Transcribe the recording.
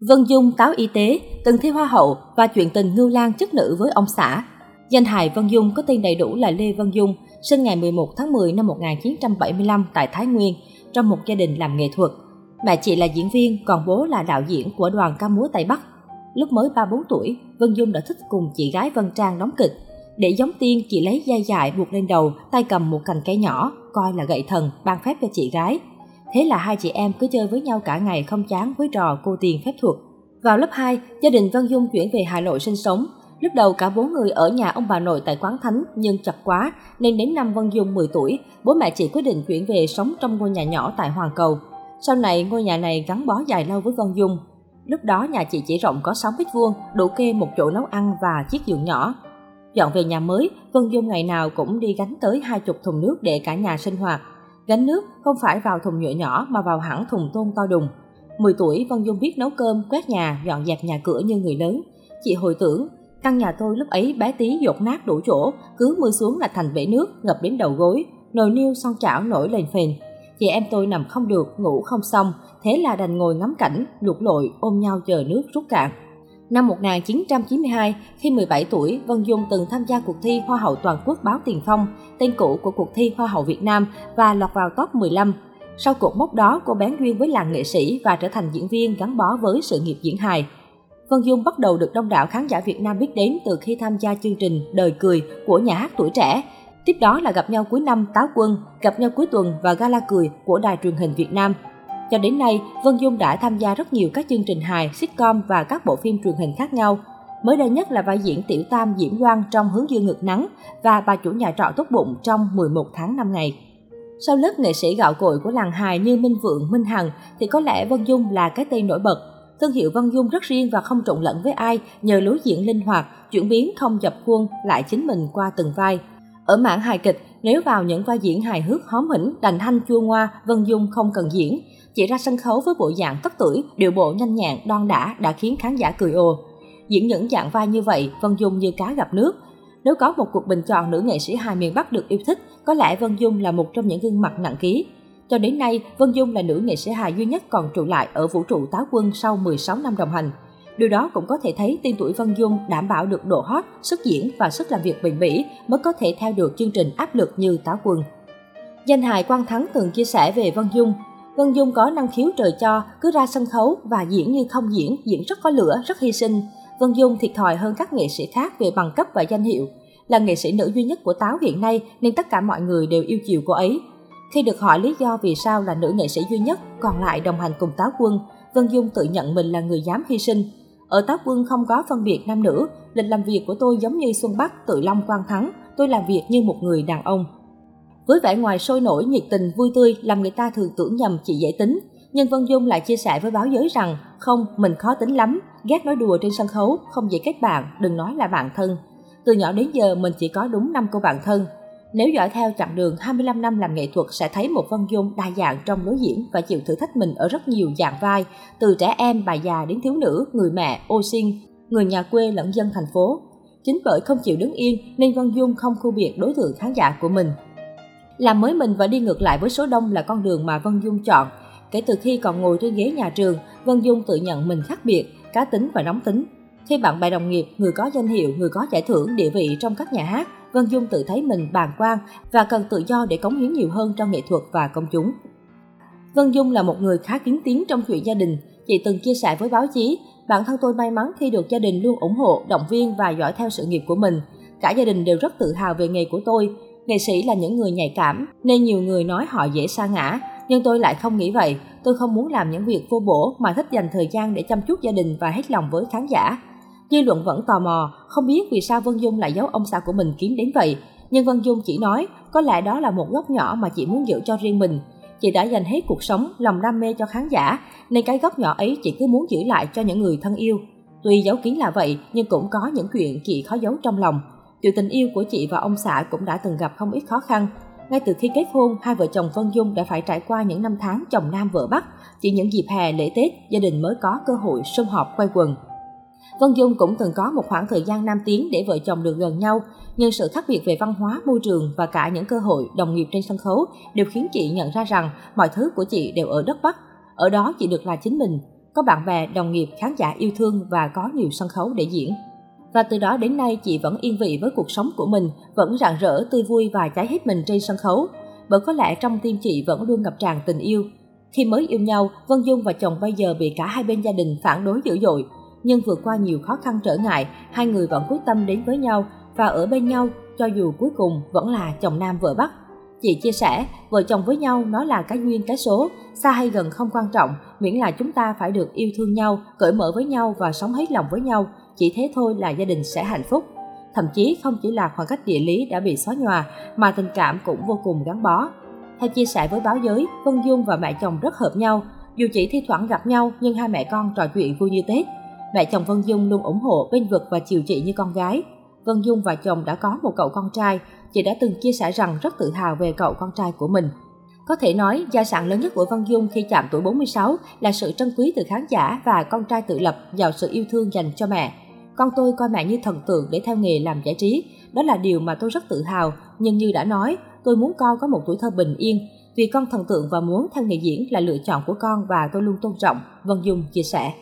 Vân Dung táo y tế, từng thi hoa hậu và chuyện tình ngưu Lan chức nữ với ông xã. Danh hài Vân Dung có tên đầy đủ là Lê Vân Dung, sinh ngày 11 tháng 10 năm 1975 tại Thái Nguyên, trong một gia đình làm nghệ thuật. Mẹ chị là diễn viên, còn bố là đạo diễn của đoàn ca múa Tây Bắc. Lúc mới 3-4 tuổi, Vân Dung đã thích cùng chị gái Vân Trang đóng kịch. Để giống tiên, chị lấy dây dài buộc lên đầu, tay cầm một cành cây nhỏ, coi là gậy thần, ban phép cho chị gái. Thế là hai chị em cứ chơi với nhau cả ngày không chán với trò cô tiền phép thuật. Vào lớp 2, gia đình Văn Dung chuyển về Hà Nội sinh sống. Lúc đầu cả bốn người ở nhà ông bà nội tại Quán Thánh nhưng chật quá nên đến năm Văn Dung 10 tuổi, bố mẹ chị quyết định chuyển về sống trong ngôi nhà nhỏ tại Hoàng Cầu. Sau này ngôi nhà này gắn bó dài lâu với Văn Dung. Lúc đó nhà chị chỉ rộng có 6 mét vuông, đủ kê một chỗ nấu ăn và chiếc giường nhỏ. Dọn về nhà mới, Vân Dung ngày nào cũng đi gánh tới hai chục thùng nước để cả nhà sinh hoạt. Gánh nước không phải vào thùng nhựa nhỏ mà vào hẳn thùng tôn to đùng. 10 tuổi, Vân Dung biết nấu cơm, quét nhà, dọn dẹp nhà cửa như người lớn. Chị hồi tưởng, căn nhà tôi lúc ấy bé tí dột nát đủ chỗ, cứ mưa xuống là thành bể nước, ngập đến đầu gối, nồi niêu son chảo nổi lên phền. Chị em tôi nằm không được, ngủ không xong, thế là đành ngồi ngắm cảnh, lục lội, ôm nhau chờ nước rút cạn. Năm 1992, khi 17 tuổi, Vân Dung từng tham gia cuộc thi Hoa hậu toàn quốc báo Tiền Phong, tên cũ của cuộc thi Hoa hậu Việt Nam và lọt vào top 15. Sau cuộc mốc đó, cô bén duyên với làng nghệ sĩ và trở thành diễn viên gắn bó với sự nghiệp diễn hài. Vân Dung bắt đầu được đông đảo khán giả Việt Nam biết đến từ khi tham gia chương trình Đời Cười của nhà hát tuổi trẻ. Tiếp đó là gặp nhau cuối năm Táo Quân, gặp nhau cuối tuần và Gala Cười của đài truyền hình Việt Nam. Cho đến nay, Vân Dung đã tham gia rất nhiều các chương trình hài, sitcom và các bộ phim truyền hình khác nhau. Mới đây nhất là vai diễn Tiểu Tam Diễm Loan trong Hướng dương ngực nắng và bà chủ nhà trọ tốt bụng trong 11 tháng 5 ngày. Sau lớp nghệ sĩ gạo cội của làng hài như Minh Vượng, Minh Hằng thì có lẽ Vân Dung là cái tên nổi bật. Thương hiệu Vân Dung rất riêng và không trộn lẫn với ai nhờ lối diễn linh hoạt, chuyển biến không dập khuôn lại chính mình qua từng vai. Ở mảng hài kịch, nếu vào những vai diễn hài hước hóm hỉnh, đành thanh chua ngoa, Vân Dung không cần diễn. Chỉ ra sân khấu với bộ dạng tất tuổi, điệu bộ nhanh nhẹn, đoan đã đã khiến khán giả cười ồ. Diễn những dạng vai như vậy, Vân Dung như cá gặp nước. Nếu có một cuộc bình chọn nữ nghệ sĩ hài miền Bắc được yêu thích, có lẽ Vân Dung là một trong những gương mặt nặng ký. Cho đến nay, Vân Dung là nữ nghệ sĩ hài duy nhất còn trụ lại ở vũ trụ táo quân sau 16 năm đồng hành. Điều đó cũng có thể thấy tên tuổi Vân Dung đảm bảo được độ hot, sức diễn và sức làm việc bền bỉ mới có thể theo được chương trình áp lực như táo quân. Danh hài Quang Thắng từng chia sẻ về Vân Dung, Vân Dung có năng khiếu trời cho, cứ ra sân khấu và diễn như không diễn, diễn rất có lửa, rất hy sinh. Vân Dung thiệt thòi hơn các nghệ sĩ khác về bằng cấp và danh hiệu. Là nghệ sĩ nữ duy nhất của Táo hiện nay nên tất cả mọi người đều yêu chiều cô ấy. Khi được hỏi lý do vì sao là nữ nghệ sĩ duy nhất còn lại đồng hành cùng Táo Quân, Vân Dung tự nhận mình là người dám hy sinh. Ở Táo Quân không có phân biệt nam nữ, lịch làm việc của tôi giống như Xuân Bắc, Tự Long, Quang Thắng, tôi làm việc như một người đàn ông. Với vẻ ngoài sôi nổi, nhiệt tình, vui tươi làm người ta thường tưởng nhầm chị dễ tính. Nhưng Vân Dung lại chia sẻ với báo giới rằng không, mình khó tính lắm, ghét nói đùa trên sân khấu, không dễ kết bạn, đừng nói là bạn thân. Từ nhỏ đến giờ mình chỉ có đúng 5 cô bạn thân. Nếu dõi theo chặng đường 25 năm làm nghệ thuật sẽ thấy một Vân Dung đa dạng trong lối diễn và chịu thử thách mình ở rất nhiều dạng vai, từ trẻ em, bà già đến thiếu nữ, người mẹ, ô sinh, người nhà quê lẫn dân thành phố. Chính bởi không chịu đứng yên nên Vân Dung không khu biệt đối tượng khán giả của mình. Làm mới mình và đi ngược lại với số đông là con đường mà Vân Dung chọn. Kể từ khi còn ngồi trên ghế nhà trường, Vân Dung tự nhận mình khác biệt, cá tính và nóng tính. Khi bạn bè đồng nghiệp, người có danh hiệu, người có giải thưởng, địa vị trong các nhà hát, Vân Dung tự thấy mình bàng quan và cần tự do để cống hiến nhiều hơn cho nghệ thuật và công chúng. Vân Dung là một người khá kiến tiếng trong chuyện gia đình. Chị từng chia sẻ với báo chí, bản thân tôi may mắn khi được gia đình luôn ủng hộ, động viên và dõi theo sự nghiệp của mình. Cả gia đình đều rất tự hào về nghề của tôi. Nghệ sĩ là những người nhạy cảm, nên nhiều người nói họ dễ sa ngã. Nhưng tôi lại không nghĩ vậy. Tôi không muốn làm những việc vô bổ mà thích dành thời gian để chăm chút gia đình và hết lòng với khán giả. Dư luận vẫn tò mò, không biết vì sao Vân Dung lại giấu ông xã của mình kiếm đến vậy. Nhưng Vân Dung chỉ nói, có lẽ đó là một góc nhỏ mà chị muốn giữ cho riêng mình. Chị đã dành hết cuộc sống, lòng đam mê cho khán giả, nên cái góc nhỏ ấy chị cứ muốn giữ lại cho những người thân yêu. Tuy giấu kín là vậy, nhưng cũng có những chuyện chị khó giấu trong lòng. Chuyện tình yêu của chị và ông xã cũng đã từng gặp không ít khó khăn. Ngay từ khi kết hôn, hai vợ chồng Vân Dung đã phải trải qua những năm tháng chồng nam vợ bắc. Chỉ những dịp hè, lễ Tết, gia đình mới có cơ hội sum họp quay quần. Vân Dung cũng từng có một khoảng thời gian nam tiến để vợ chồng được gần nhau, nhưng sự khác biệt về văn hóa, môi trường và cả những cơ hội đồng nghiệp trên sân khấu đều khiến chị nhận ra rằng mọi thứ của chị đều ở đất Bắc. Ở đó chị được là chính mình. có bạn bè, đồng nghiệp, khán giả yêu thương và có nhiều sân khấu để diễn. Và từ đó đến nay chị vẫn yên vị với cuộc sống của mình, vẫn rạng rỡ, tươi vui và cháy hết mình trên sân khấu. Bởi có lẽ trong tim chị vẫn luôn ngập tràn tình yêu. Khi mới yêu nhau, Vân Dung và chồng bây giờ bị cả hai bên gia đình phản đối dữ dội. Nhưng vượt qua nhiều khó khăn trở ngại, hai người vẫn quyết tâm đến với nhau và ở bên nhau cho dù cuối cùng vẫn là chồng nam vợ bắc. Chị chia sẻ, vợ chồng với nhau nó là cái duyên cái số, xa hay gần không quan trọng, miễn là chúng ta phải được yêu thương nhau, cởi mở với nhau và sống hết lòng với nhau, chỉ thế thôi là gia đình sẽ hạnh phúc. Thậm chí không chỉ là khoảng cách địa lý đã bị xóa nhòa, mà tình cảm cũng vô cùng gắn bó. Theo chia sẻ với báo giới, Vân Dung và mẹ chồng rất hợp nhau. Dù chỉ thi thoảng gặp nhau nhưng hai mẹ con trò chuyện vui như Tết. Mẹ chồng Vân Dung luôn ủng hộ, bên vực và chiều chị như con gái. Vân Dung và chồng đã có một cậu con trai, chị đã từng chia sẻ rằng rất tự hào về cậu con trai của mình. Có thể nói, gia sản lớn nhất của Vân Dung khi chạm tuổi 46 là sự trân quý từ khán giả và con trai tự lập giàu sự yêu thương dành cho mẹ. Con tôi coi mẹ như thần tượng để theo nghề làm giải trí. Đó là điều mà tôi rất tự hào, nhưng như đã nói, tôi muốn con có một tuổi thơ bình yên. Vì con thần tượng và muốn theo nghề diễn là lựa chọn của con và tôi luôn tôn trọng, Vân Dung chia sẻ.